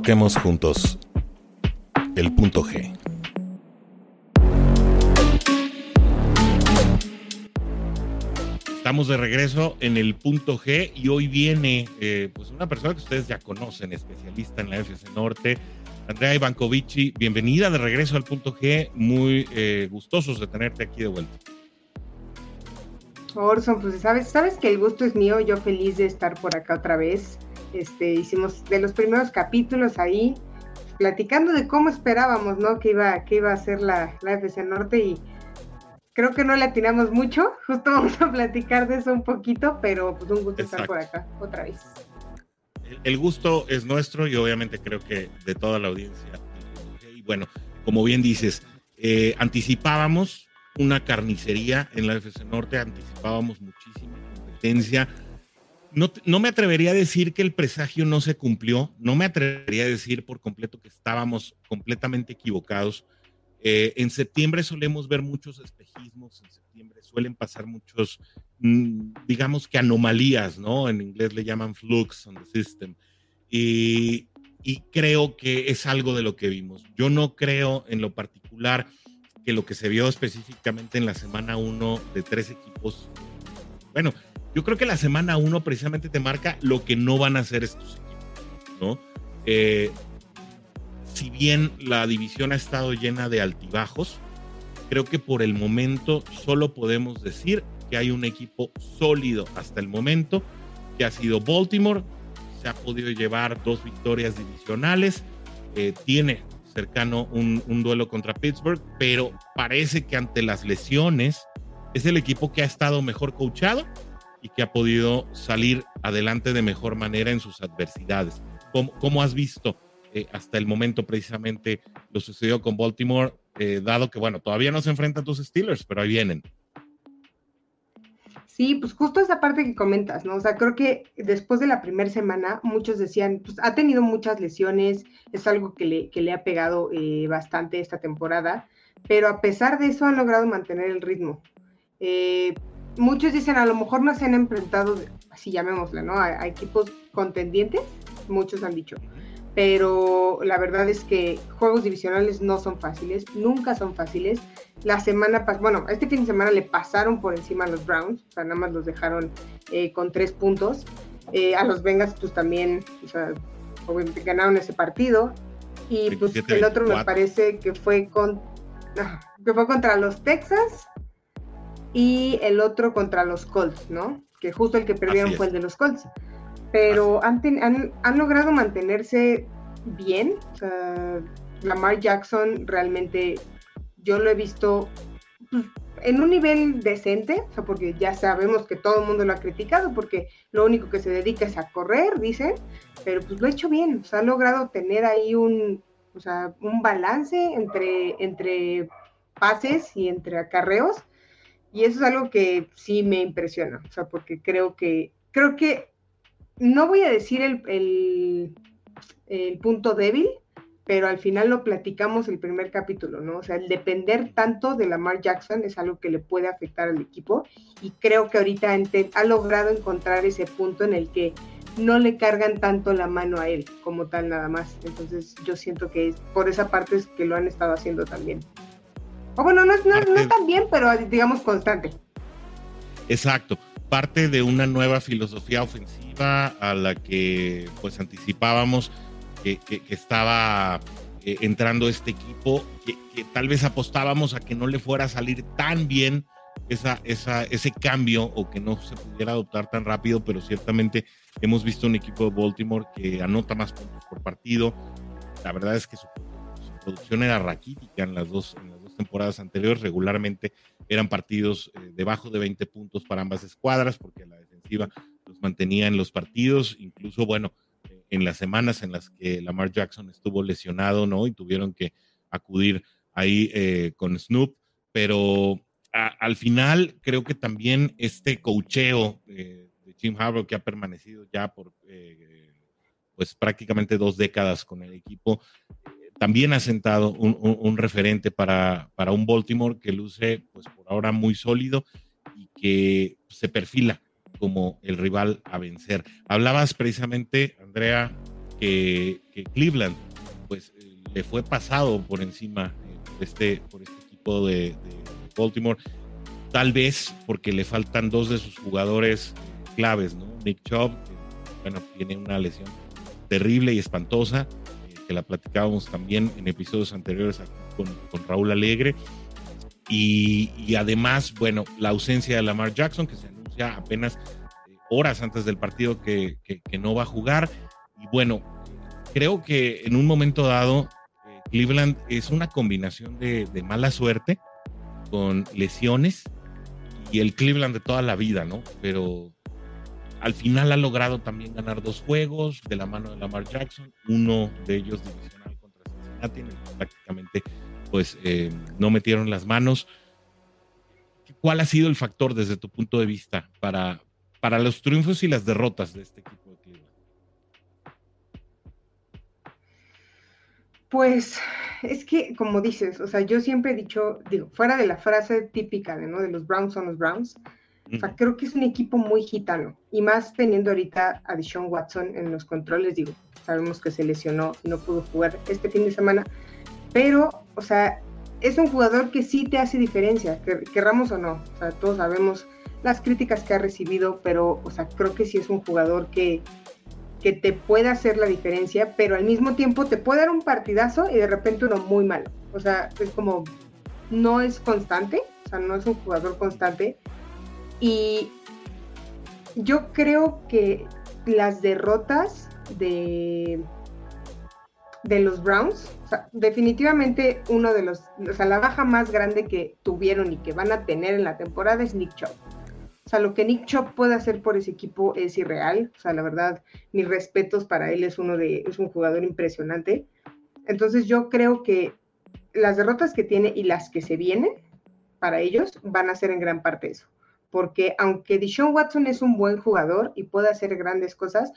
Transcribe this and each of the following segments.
Toquemos juntos el punto G. Estamos de regreso en el punto G y hoy viene eh, pues una persona que ustedes ya conocen, especialista en la FC Norte, Andrea Ivankovici. Bienvenida de regreso al punto G, muy eh, gustosos de tenerte aquí de vuelta. Orson, pues sabes, sabes que el gusto es mío, yo feliz de estar por acá otra vez. Este, hicimos de los primeros capítulos ahí, platicando de cómo esperábamos, ¿no? Que iba, que iba a ser la, la FC Norte y creo que no le atinamos mucho. Justo vamos a platicar de eso un poquito, pero pues un gusto estar por acá otra vez. El, gusto es nuestro y obviamente creo que de toda la audiencia. Y bueno, como bien dices, eh, anticipábamos una carnicería en la FC Norte, anticipábamos muchísima competencia no, me atrevería a decir que el presagio no se cumplió, no me atrevería a decir por completo que estábamos completamente equivocados. Eh, en septiembre solemos ver muchos espejismos, en septiembre suelen pasar muchos, mm, digamos que anomalías, ¿no? En inglés le llaman flux on the system. Y, y creo que es algo de lo que vimos. Yo no creo en lo particular que lo que se vio específicamente en la semana 1 de tres equipos, bueno, yo creo que la semana uno precisamente te marca lo que no van a hacer estos equipos, ¿no? Eh, si bien la división ha estado llena de altibajos, creo que por el momento solo podemos decir que hay un equipo sólido hasta el momento, que ha sido Baltimore, se ha podido llevar dos victorias divisionales, eh, tiene cercano un, un, duelo contra Pittsburgh, pero parece que ante las lesiones es el equipo que ha estado mejor coachado y que ha podido salir adelante de mejor manera en sus adversidades. ¿Cómo, has visto eh, hasta el momento precisamente lo sucedió con Baltimore, eh, dado que, bueno, todavía no se enfrentan tus Steelers, pero ahí vienen? Sí, pues justo esa parte que comentas, ¿no? O sea, creo que después de la primera semana, muchos decían, pues ha tenido muchas lesiones, es algo que le, que le ha pegado eh, bastante esta temporada, pero a pesar de eso han logrado mantener el ritmo. Eh, muchos dicen a lo mejor no se han enfrentado, así llamémosle, ¿no? A, equipos contendientes, muchos han dicho. Pero la verdad es que juegos divisionales no son fáciles, nunca son fáciles. La semana pasada, bueno, este fin de semana le pasaron por encima a los Browns, o sea, nada más los dejaron eh, con tres puntos. Eh, a los Bengals, pues también, o sea, obviamente ganaron ese partido. Y pues el otro me parece que fue con que fue contra los Texas y el otro contra los Colts, ¿no? Que justo el que perdieron fue el de los Colts. Pero han, han, logrado mantenerse bien. O sea, Lamar Jackson realmente yo lo he visto pues, en un nivel decente, o sea, porque ya sabemos que todo el mundo lo ha criticado, porque lo único que se dedica es a correr, dicen, pero pues lo ha hecho bien, o sea, ha logrado tener ahí un, o sea, un balance entre, entre pases y entre acarreos, y eso es algo que sí me impresiona, o sea, porque creo que, creo que, no voy a decir el, el, punto débil, pero al final lo platicamos el primer capítulo, ¿no? O sea, el depender tanto de Lamar Jackson es algo que le puede afectar al equipo y creo que ahorita ha logrado encontrar ese punto en el que no le cargan tanto la mano a él como tal nada más. Entonces yo siento que por esa parte es que lo han estado haciendo también. O bueno, no, no, no tan bien, pero digamos constante. Exacto. Parte de una nueva filosofía ofensiva a la que pues anticipábamos que, estaba eh, entrando este equipo, que, tal vez apostábamos a que no le fuera a salir tan bien esa, esa, ese cambio o que no se pudiera adoptar tan rápido, pero ciertamente hemos visto un equipo de Baltimore que anota más puntos por partido. La verdad es que su, producción era raquítica en las dos, en temporadas anteriores regularmente eran partidos eh, debajo de 20 puntos para ambas escuadras, porque la defensiva los mantenía en los partidos, incluso, bueno, eh, en las semanas en las que Lamar Jackson estuvo lesionado, ¿no? Y tuvieron que acudir ahí eh, con Snoop, pero al final creo que también este cocheo de Jim Harbaugh que ha permanecido ya por pues prácticamente dos décadas con el equipo, también ha sentado un, referente para, para, un Baltimore que luce, pues por ahora muy sólido y que se perfila como el rival a vencer. Hablabas precisamente, Andrea, que, Cleveland pues le fue pasado por encima por, este, por este equipo de, Baltimore, tal vez porque le faltan dos de sus jugadores claves, ¿no? Nick Chubb, que bueno, tiene una lesión terrible y espantosa, eh, que la platicábamos también en episodios anteriores con, con Raúl Alegre. Y, y, además, bueno, la ausencia de Lamar Jackson, que se anuncia apenas eh, horas antes del partido que, que, no va a jugar. Y bueno, creo que en un momento dado, eh, Cleveland es una combinación de, de, mala suerte con lesiones y el Cleveland de toda la vida, ¿no? Pero al final ha logrado también ganar dos juegos de la mano de Lamar Jackson, uno de ellos divisional contra Cincinnati, en el que prácticamente pues eh, no metieron las manos. ¿Cuál ha sido el factor desde tu punto de vista para, para los triunfos y las derrotas de este equipo de Cleveland? Pues es que, como dices, o sea, yo siempre he dicho, digo, fuera de la frase típica de, ¿no? de los Browns son los Browns, o sea, creo que es un equipo muy gitano. Y más teniendo ahorita a Deshaun Watson en los controles, digo, sabemos que se lesionó y no pudo jugar este fin de semana. Pero, o sea, es un jugador que sí te hace diferencia, querramos o no. O sea, todos sabemos las críticas que ha recibido, pero, o sea, creo que sí es un jugador que, que te puede hacer la diferencia, pero al mismo tiempo te puede dar un partidazo y de repente uno muy malo. O sea, es como, no es constante, o sea, no es un jugador constante, y yo creo que las derrotas de, de los Browns, definitivamente uno de los, o sea, la baja más grande que tuvieron y que van a tener en la temporada es Nick Chubb. O sea, lo que Nick Chubb puede hacer por ese equipo es irreal. O sea, la verdad, mis respetos para él, es uno de, es un jugador impresionante. Entonces yo creo que las derrotas que tiene y las que se vienen para ellos van a ser en gran parte eso porque aunque Deshaun Watson es un buen jugador y puede hacer grandes cosas,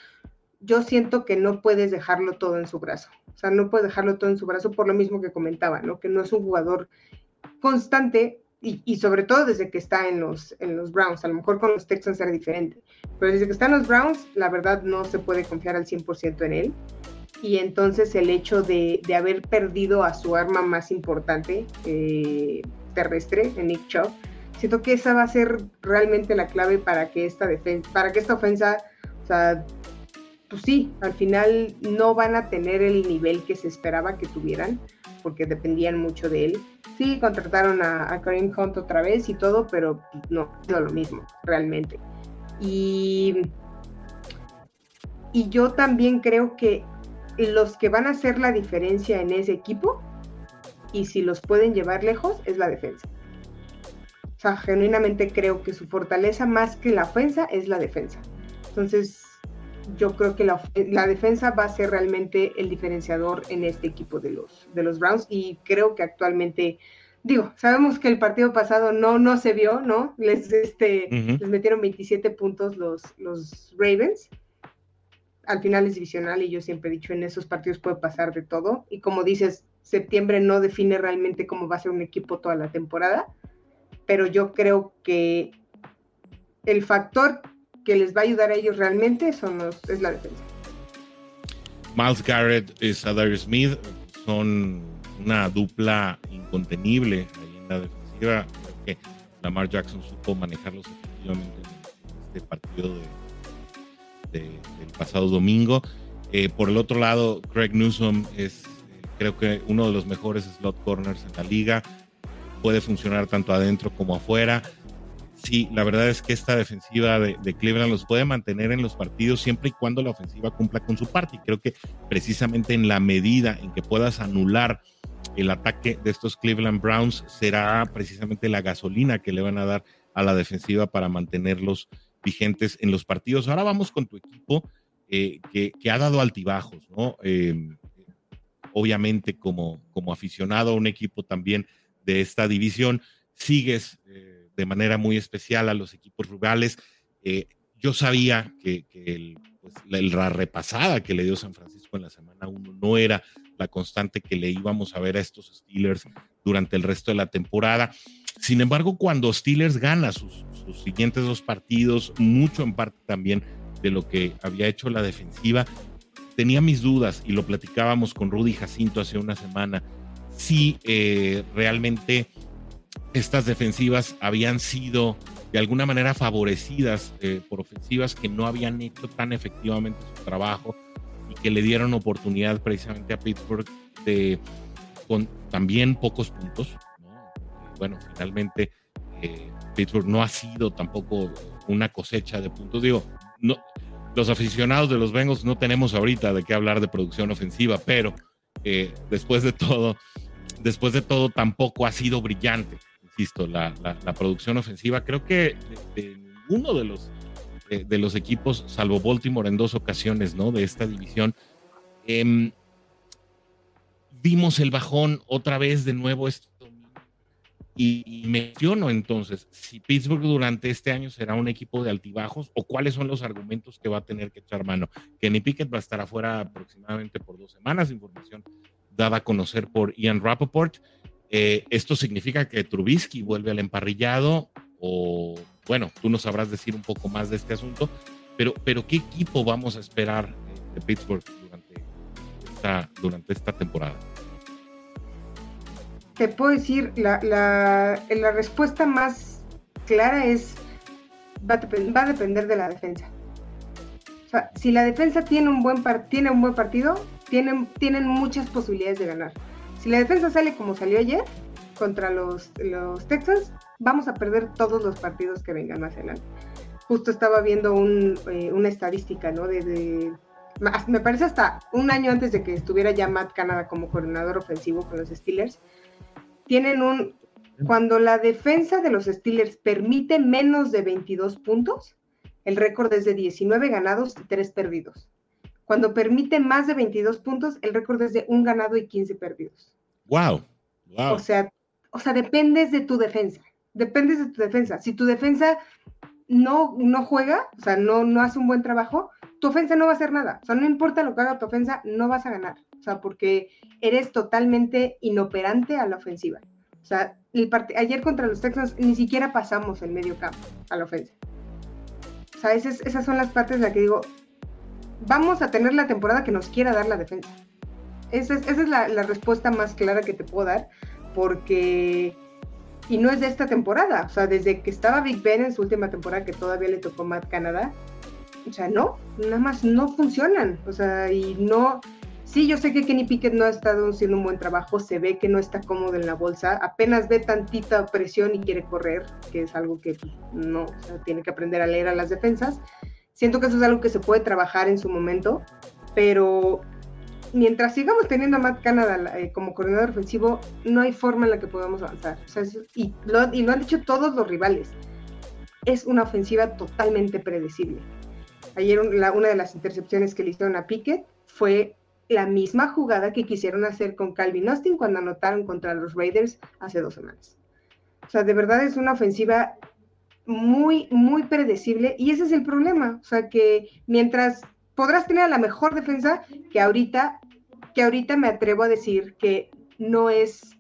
yo siento que no puedes dejarlo todo en su brazo. O sea, no puedes dejarlo todo en su brazo por lo mismo que comentaba, ¿no? Que no es un jugador constante y, sobre todo desde que está en los, en los Browns. A lo mejor con los Texans era diferente, pero desde que está en los Browns, la verdad no se puede confiar al 100% en él. Y entonces el hecho de, haber perdido a su arma más importante eh, terrestre, en Nick Chubb, siento que esa va a ser realmente la clave para que esta defensa, para que esta ofensa, o sea, pues sí, al final no van a tener el nivel que se esperaba que tuvieran, porque dependían mucho de él. Sí, contrataron a, a Kareem Hunt otra vez y todo, pero no, no lo mismo, realmente. Y, y yo también creo que los que van a hacer la diferencia en ese equipo, y si los pueden llevar lejos, es la defensa sea, genuinamente creo que su fortaleza más que la ofensa es la defensa. Entonces, yo creo que la, defensa va a ser realmente el diferenciador en este equipo de los, de los Browns y creo que actualmente, digo, sabemos que el partido pasado no, no se vio, ¿no? Les, este, les metieron 27 puntos los, los Ravens. Al final es divisional y yo siempre he dicho, en esos partidos puede pasar de todo. Y como dices, septiembre no define realmente cómo va a ser un equipo toda la temporada pero yo creo que el factor que les va a ayudar a ellos realmente son los, es la defensa. Miles Garrett y Sadar Smith son una dupla incontenible ahí en la defensiva. Lamar Jackson supo manejarlos efectivamente en este partido de, del pasado domingo. Eh, por el otro lado, Craig Newsom es, eh, creo que, uno de los mejores slot corners en la liga puede funcionar tanto adentro como afuera. Sí, la verdad es que esta defensiva de, Cleveland los puede mantener en los partidos siempre y cuando la ofensiva cumpla con su parte. Y creo que precisamente en la medida en que puedas anular el ataque de estos Cleveland Browns, será precisamente la gasolina que le van a dar a la defensiva para mantenerlos vigentes en los partidos. Ahora vamos con tu equipo eh, que, ha dado altibajos, ¿no? Eh, obviamente como, como aficionado a un equipo también de esta división. Sigues eh, de manera muy especial a los equipos rurales. Eh, yo sabía que, pues, la, repasada que le dio San Francisco en la semana 1 no era la constante que le íbamos a ver a estos Steelers durante el resto de la temporada. Sin embargo, cuando Steelers gana sus, sus siguientes dos partidos, mucho en parte también de lo que había hecho la defensiva, tenía mis dudas y lo platicábamos con Rudy Jacinto hace una semana, si eh, realmente estas defensivas habían sido de alguna manera favorecidas eh, por ofensivas que no habían hecho tan efectivamente su trabajo y que le dieron oportunidad precisamente a Pittsburgh de con también pocos puntos. Bueno, finalmente eh, Pittsburgh no ha sido tampoco una cosecha de puntos. Digo, no, los aficionados de los Bengals no tenemos ahorita de qué hablar de producción ofensiva, pero eh, después de todo, después de todo tampoco ha sido brillante, insisto, la, producción ofensiva. Creo que de, ninguno de los, de los equipos, salvo Baltimore en dos ocasiones, ¿no? De esta división, em, vimos el bajón otra vez de nuevo esto y, menciono entonces si Pittsburgh durante este año será un equipo de altibajos o cuáles son los argumentos que va a tener que echar mano. Kenny Pickett va a estar afuera aproximadamente por dos semanas, información dada a conocer por Ian Rappaport. Eh, esto significa que Trubisky vuelve al emparrillado o, bueno, tú nos sabrás decir un poco más de este asunto, pero, pero ¿qué equipo vamos a esperar de Pittsburgh durante esta, durante esta temporada? Te puedo decir, la, la, la respuesta más clara es, va a, va a, depender de la defensa. O sea, si la defensa tiene un buen, tiene un buen partido, tienen, tienen muchas posibilidades de ganar. Si la defensa sale como salió ayer contra los, los Texans, vamos a perder todos los partidos que vengan más adelante. Justo estaba viendo un, eh, una estadística, ¿no? De, de, me parece hasta un año antes de que estuviera ya Matt Canada como coordinador ofensivo con los Steelers, tienen un, cuando la defensa de los Steelers permite menos de 22 puntos, el récord es de 19 ganados y 3 perdidos. Cuando permite más de 22 puntos, el récord es de un ganado y 15 perdidos. Wow. wow. O sea, o sea, dependes de tu defensa. Dependes de tu defensa. Si tu defensa no, no juega, o sea, no, no hace un buen trabajo, tu ofensa no va a hacer nada. O sea, no importa lo que haga tu ofensa, no vas a ganar. O sea, porque eres totalmente inoperante a la ofensiva. O sea, el ayer contra los Texans ni siquiera pasamos el medio campo a la ofensa. O sea, esas, esas son las partes en las que digo, vamos a tener la temporada que nos quiera dar la defensa. Esa es, esa es la, la, respuesta más clara que te puedo dar, porque... Y no es de esta temporada, o sea, desde que estaba Big Ben en su última temporada, que todavía le tocó Matt Canadá, o sea, no, nada más no funcionan, o sea, y no, Sí, yo sé que Kenny Pickett no ha estado haciendo un buen trabajo, se ve que no está cómodo en la bolsa, apenas ve tantita presión y quiere correr, que es algo que pues, no, o sea, tiene que aprender a leer a las defensas. Siento que eso es algo que se puede trabajar en su momento, pero mientras sigamos teniendo a Matt Canada eh, como coordinador ofensivo, no hay forma en la que podamos avanzar. O sea, y, lo, han dicho todos los rivales. Es una ofensiva totalmente predecible. Ayer una de las intercepciones que le hicieron a Pickett fue la misma jugada que quisieron hacer con Calvin Austin cuando anotaron contra los Raiders hace dos semanas. O sea, de verdad es una ofensiva muy, muy predecible y ese es el problema. O sea, que mientras podrás tener la mejor defensa, que ahorita, que ahorita me atrevo a decir que no es,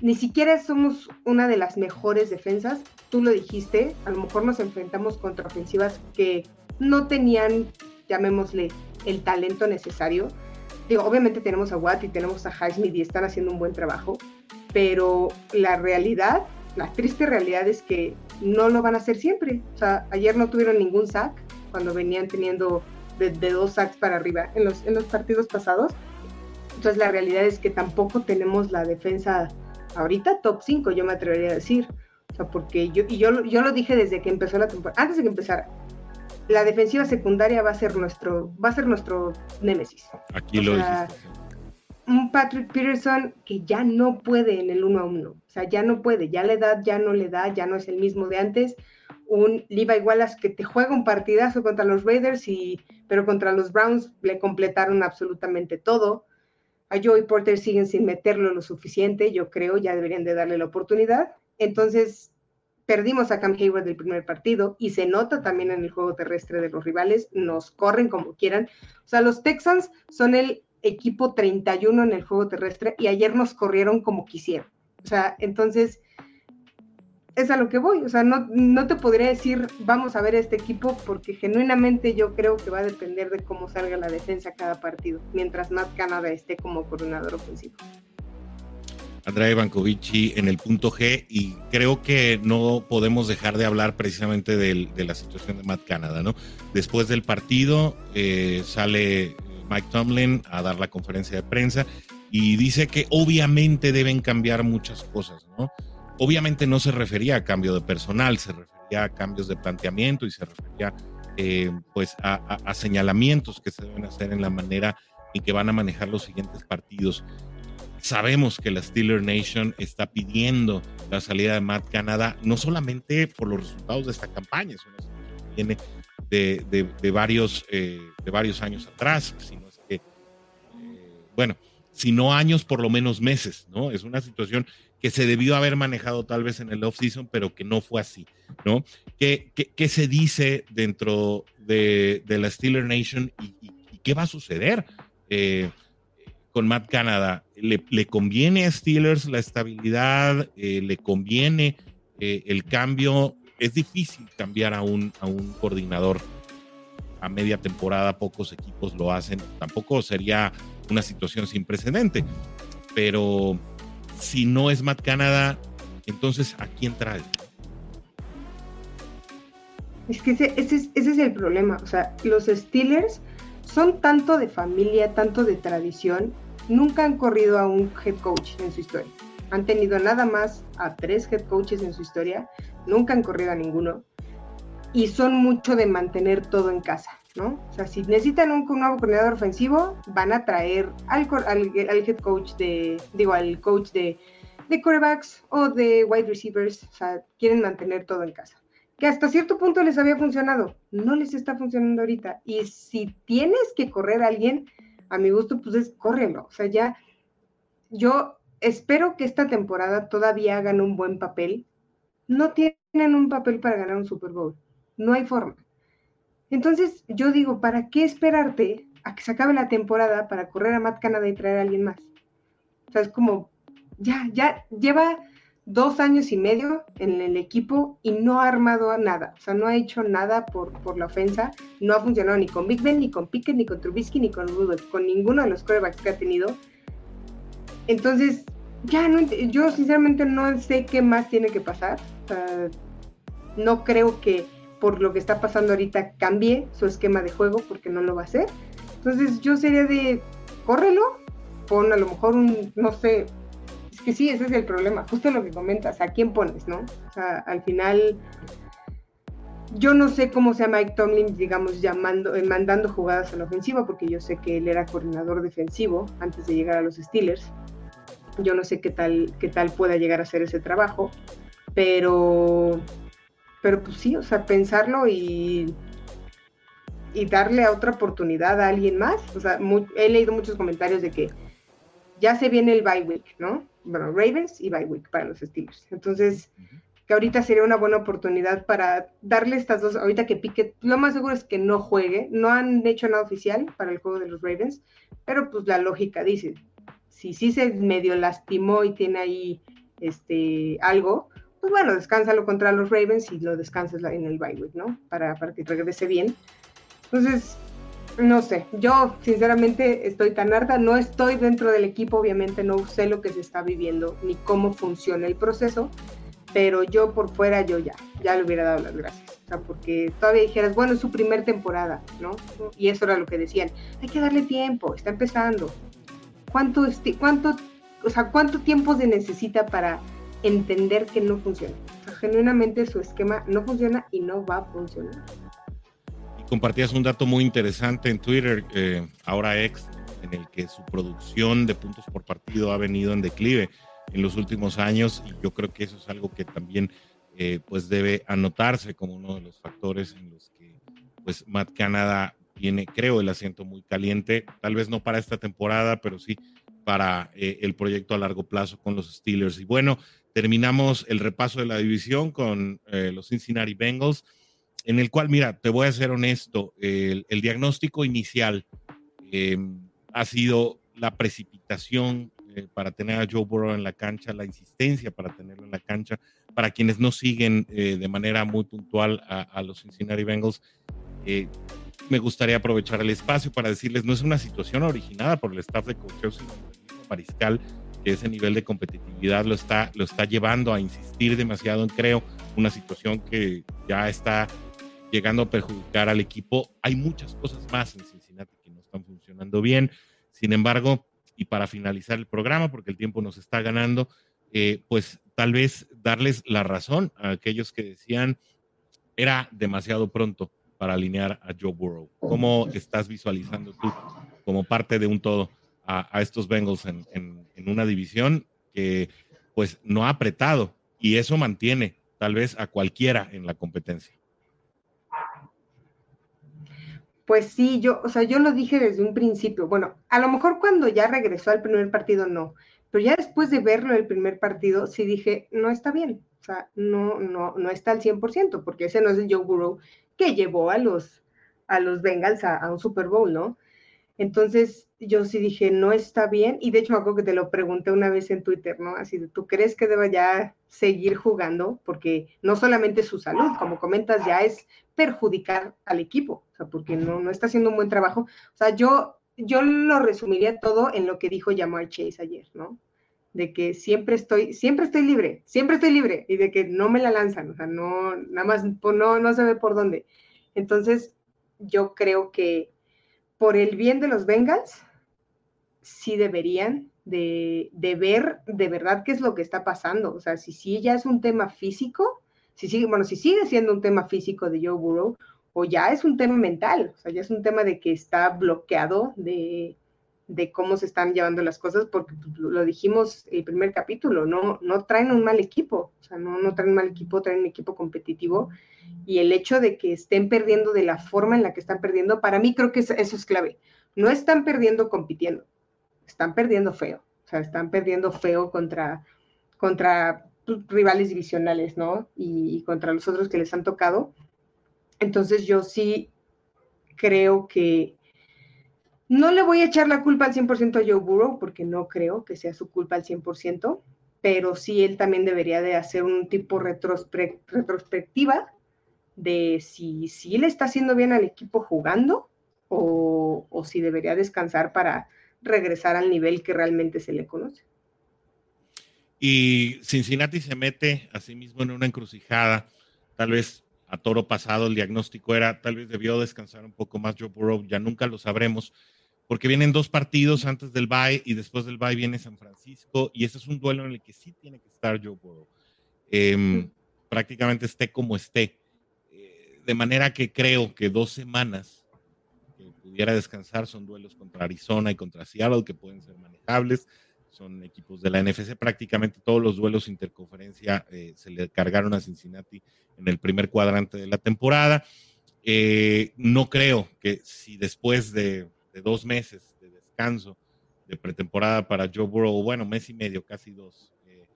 ni siquiera somos una de las mejores defensas. Tú lo dijiste, a lo mejor nos enfrentamos contra ofensivas que no tenían, llamémosle, el talento necesario obviamente tenemos a Watt y tenemos a Highsmith y están haciendo un buen trabajo, pero la realidad, la triste realidad es que no lo van a hacer siempre. O sea, ayer no tuvieron ningún sack cuando venían teniendo de, dos sacks para arriba en los, en los partidos pasados. Entonces la realidad es que tampoco tenemos la defensa ahorita top 5, yo me atrevería a decir. O sea, porque yo, y yo, yo lo dije desde que empezó la temporada, antes de que empezara, la defensiva secundaria va a ser nuestro, va a ser nuestro némesis. Aquí lo sea, Un Patrick Peterson que ya no puede en el uno a uno. O sea, ya no puede, ya la edad ya no le da, ya no es el mismo de antes. Un Levi Wallace que te juega un partidazo contra los Raiders, y, pero contra los Browns le completaron absolutamente todo. A Joey Porter siguen sin meterlo lo suficiente, yo creo, ya deberían de darle la oportunidad. Entonces, Perdimos a Cam Hayward del primer partido y se nota también en el juego terrestre de los rivales, nos corren como quieran. O sea, los Texans son el equipo 31 en el juego terrestre y ayer nos corrieron como quisieron. O sea, entonces, es a lo que voy. O sea, no, no te podría decir, vamos a ver este equipo, porque genuinamente yo creo que va a depender de cómo salga la defensa cada partido, mientras Matt Canada esté como coordinador ofensivo. Andrea Ivankovici en el punto G y creo que no podemos dejar de hablar precisamente de la situación de Matt Canada, ¿no? Después del partido eh, sale Mike Tomlin a dar la conferencia de prensa y dice que obviamente deben cambiar muchas cosas, ¿no? Obviamente no se refería a cambio de personal, se refería a cambios de planteamiento y se refería eh, pues a, señalamientos que se deben hacer en la manera en que van a manejar los siguientes partidos. Sabemos que la Steeler Nation está pidiendo la salida de Matt Canada, no solamente por los resultados de esta campaña, es una situación que viene de, varios, eh, de varios años atrás, sino es que, eh, bueno, si no años, por lo menos meses, ¿no? Es una situación que se debió haber manejado tal vez en el off-season, pero que no fue así, ¿no? ¿Qué, se dice dentro de, la Steeler Nation y, qué va a suceder eh, con Matt Canada? ¿Le, conviene a Steelers la estabilidad? Eh, ¿Le conviene eh, el cambio? Es difícil cambiar a un, a un coordinador a media temporada, pocos equipos lo hacen. Tampoco sería una situación sin precedente. Pero si no es Matt Canada, entonces ¿a quién trae? Es que ese, ese, es el problema. O sea, los Steelers son tanto de familia, tanto de tradición, nunca han corrido a un head coach en su historia. Han tenido nada más a tres head coaches en su historia, nunca han corrido a ninguno. Y son mucho de mantener todo en casa. ¿no? O sea, si necesitan un, nuevo coordinador ofensivo, van a traer al, head coach de, digo, al coach de, de quarterbacks o de wide receivers, o sea, quieren mantener todo en casa. Que hasta cierto punto les había funcionado, no les está funcionando ahorita. Y si tienes que correr a alguien, a mi gusto, pues es córrelo. O sea, ya yo espero que esta temporada todavía hagan un buen papel. No tienen un papel para ganar un Super Bowl. No hay forma. Entonces, yo digo, ¿para qué esperarte a que se acabe la temporada para correr a Matt Canada y traer a alguien más? O sea, es como, ya, ya lleva dos años y medio en el equipo y no ha armado nada. O sea, no ha hecho nada por, por la ofensa. No ha funcionado ni con Big Ben, ni con Pickett, ni con Trubisky, ni con Rudolph, con ninguno de los quarterbacks que ha tenido. Entonces, ya no, yo sinceramente no sé qué más tiene que pasar. Sea, no creo que por lo que está pasando ahorita cambie su esquema de juego porque no lo va a hacer. Entonces yo sería de, córrelo, pon a lo mejor un, no sé, que sí, ese es el problema, justo lo que comentas, ¿a quién pones, no? O sea, al final, yo no sé cómo sea Mike Tomlin, digamos, llamando, eh, mandando jugadas a la ofensiva, porque yo sé que él era coordinador defensivo antes de llegar a los Steelers. Yo no sé qué tal, qué tal pueda llegar a hacer ese trabajo, pero pero pues sí, o sea, pensarlo y, y darle a otra oportunidad a alguien más. O sea, he leído muchos comentarios de que ya se viene el bye week, ¿no? Bueno, Ravens y bye week para los Steelers. Entonces, que ahorita sería una buena oportunidad para darle estas dos, ahorita que Piquet, lo más seguro es que no juegue, no han hecho nada oficial para el juego de los Ravens, pero pues la lógica dice, si sí se medio lastimó y tiene ahí este algo, pues bueno, descánsalo contra los Ravens y lo descansas en el bye week, ¿no? Para, para que regrese bien. Entonces, no sé, yo sinceramente estoy tan harta, no estoy dentro del equipo, obviamente no sé lo que se está viviendo ni cómo funciona el proceso, pero yo por fuera yo ya, ya le hubiera dado las gracias, o sea, porque todavía dijeras, bueno, es su primer temporada, ¿no? Y eso era lo que decían, hay que darle tiempo, está empezando. ¿Cuánto, cuánto, o sea, cuánto tiempo se necesita para entender que no funciona. genuinamente su esquema no funciona y no va a funcionar. Compartías un dato muy interesante en Twitter, eh, ahora ex, en el que su producción de puntos por partido ha venido en declive en los últimos años y yo creo que eso es algo que también eh, pues debe anotarse como uno de los factores en los que pues Matt Canada tiene, creo, el asiento muy caliente, tal vez no para esta temporada, pero sí para eh, el proyecto a largo plazo con los Steelers. Y bueno, terminamos el repaso de la división con eh, los Cincinnati Bengals, en el cual, mira, te voy a ser honesto, el, diagnóstico inicial em, ha sido la precipitación eh, para tener a Joe Burrow en la cancha, la insistencia para tenerlo en la cancha, para quienes no siguen eh, de manera muy puntual a, los Cincinnati Bengals, eh, me gustaría aprovechar el espacio para decirles, no es una situación originada por el staff de coaching, sino el mariscal, que ese nivel de competitividad lo está, lo está llevando a insistir demasiado en, creo, una situación que ya está llegando a perjudicar al equipo. Hay muchas cosas más en Cincinnati que no están funcionando bien. Sin embargo, y para finalizar el programa, porque el tiempo nos está ganando, eh, pues tal vez darles la razón a aquellos que decían era demasiado pronto para alinear a Joe Burrow. ¿Cómo estás visualizando tú como parte de un todo a, estos Bengals en, en, una división que pues no ha apretado y eso mantiene tal vez a cualquiera en la competencia? Pues sí, yo, o sea, yo lo dije desde un principio. Bueno, a lo mejor cuando ya regresó al primer partido no, pero ya después de verlo el primer partido sí dije, no está bien. O sea, no, no, no está al 100%, porque ese no es el Joe Burrow que llevó a los, a los Bengals a, un Super Bowl, ¿no? Entonces, yo sí dije, no está bien, y de hecho me que te lo pregunté una vez en Twitter, ¿no? Así de, ¿tú crees que deba ya seguir jugando? Porque no solamente su salud, como comentas, ya es perjudicar al equipo, porque no, no está haciendo un buen trabajo. O sea, yo, yo lo resumiría todo en lo que dijo Jamar Chase ayer, ¿no? De que siempre estoy, siempre estoy libre, siempre estoy libre, y de que no me la lanzan, o sea, no, nada más, no, no se ve por dónde. Entonces, yo creo que por el bien de los Bengals, sí deberían de, ver de verdad qué es lo que está pasando. O sea, si sí ya es un tema físico, si sigue, bueno, si sigue siendo un tema físico de Joe Burrow, o ya es un tema mental, o sea, ya es un tema de que está bloqueado de, cómo se están llevando las cosas, porque lo dijimos el primer capítulo, no, no traen un mal equipo, o sea, no, no traen un mal equipo, traen un equipo competitivo, y el hecho de que estén perdiendo de la forma en la que están perdiendo, para mí creo que eso es clave. No están perdiendo compitiendo, están perdiendo feo, o sea, están perdiendo feo contra, contra rivales divisionales, ¿no? Y, contra los otros que les han tocado. Entonces yo sí creo que no le voy a echar la culpa al 100% a Joe Burrow, porque no creo que sea su culpa al 100%, pero sí él también debería de hacer un tipo retrospectiva de si, si le está haciendo bien al equipo jugando o, o si debería descansar para regresar al nivel que realmente se le conoce. Y Cincinnati se mete a sí mismo en una encrucijada, tal vez a toro pasado el diagnóstico era, tal vez debió descansar un poco más Joe Burrow, ya nunca lo sabremos, porque vienen dos partidos antes del bye y después del bye viene San Francisco y ese es un duelo en el que sí tiene que estar Joe Burrow. Em, prácticamente esté como esté. Eh, de manera que creo que dos semanas pudiera descansar son duelos contra Arizona y contra Seattle que pueden ser manejables. Son equipos de la NFC. Prácticamente todos los duelos interconferencia eh, se le cargaron a Cincinnati en el primer cuadrante de la temporada. Eh, no creo que si después de, dos meses de descanso de pretemporada para Joe Burrow, bueno, mes y medio, casi dos, eh,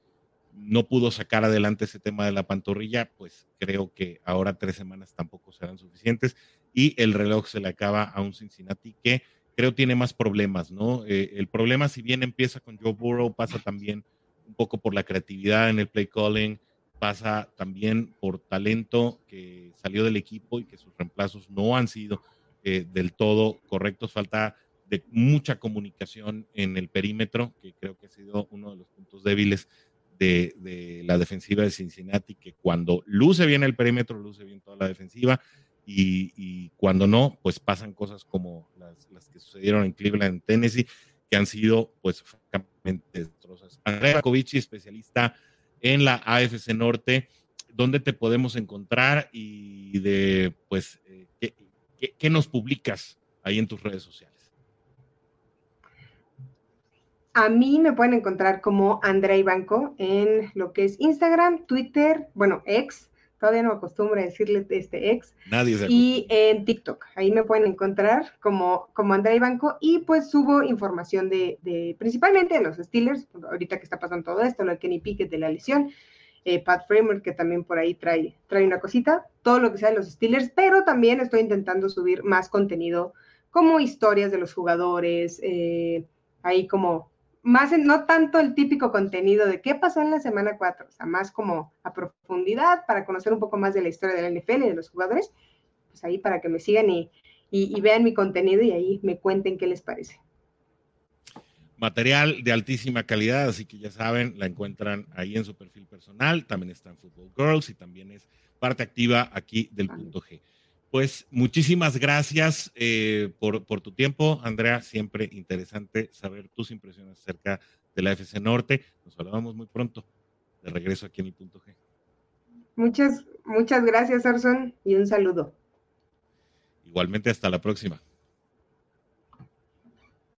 no pudo sacar adelante ese tema de la pantorrilla, pues creo que ahora tres semanas tampoco serán suficientes y el reloj se le acaba a un Cincinnati que creo tiene más problemas, ¿no? Eh, el problema, si bien empieza con Joe Burrow, pasa también un poco por la creatividad en el play calling, pasa también por talento que salió del equipo y que sus reemplazos no han sido eh, del todo correctos. Falta de mucha comunicación en el perímetro, que creo que ha sido uno de los puntos débiles de, de, la defensiva de Cincinnati, que cuando luce bien el perímetro, luce bien toda la defensiva y, cuando no, pues pasan cosas como las, que sucedieron en Cleveland, en Tennessee, que han sido pues francamente destrozas. Andrea Kovici, especialista en la AFC Norte, ¿dónde te podemos encontrar y de pues eh, ¿qué, qué, qué nos publicas ahí en tus redes sociales? A mí me pueden encontrar como Andrea Ibanco en lo que es Instagram, Twitter, bueno, ex, todavía no me acostumbro a decirle este ex. Nadie se Y en TikTok, ahí me pueden encontrar como, como Andrea Banco y pues subo información de, de, principalmente de los Steelers, ahorita que está pasando todo esto, lo de Kenny Pickett de la lesión, eh, Pat Framer que también por ahí trae, trae una cosita, todo lo que sea de los Steelers, pero también estoy intentando subir más contenido como historias de los jugadores, eh, ahí como más, no tanto el típico contenido de qué pasó en la semana 4, o sea, más como a profundidad para conocer un poco más de la historia de la NFL y de los jugadores, pues ahí para que me sigan y, y vean mi contenido y ahí me cuenten qué les parece. Material de altísima calidad, así que ya saben, la encuentran ahí en su perfil personal, también está en Football Girls y también es parte activa aquí del punto G. Pues muchísimas gracias eh, por, por, tu tiempo, Andrea. Siempre interesante saber tus impresiones acerca de la FC Norte. Nos hablamos muy pronto. De regreso aquí en el punto G. Muchas, muchas gracias, Arson, y un saludo. Igualmente, hasta la próxima.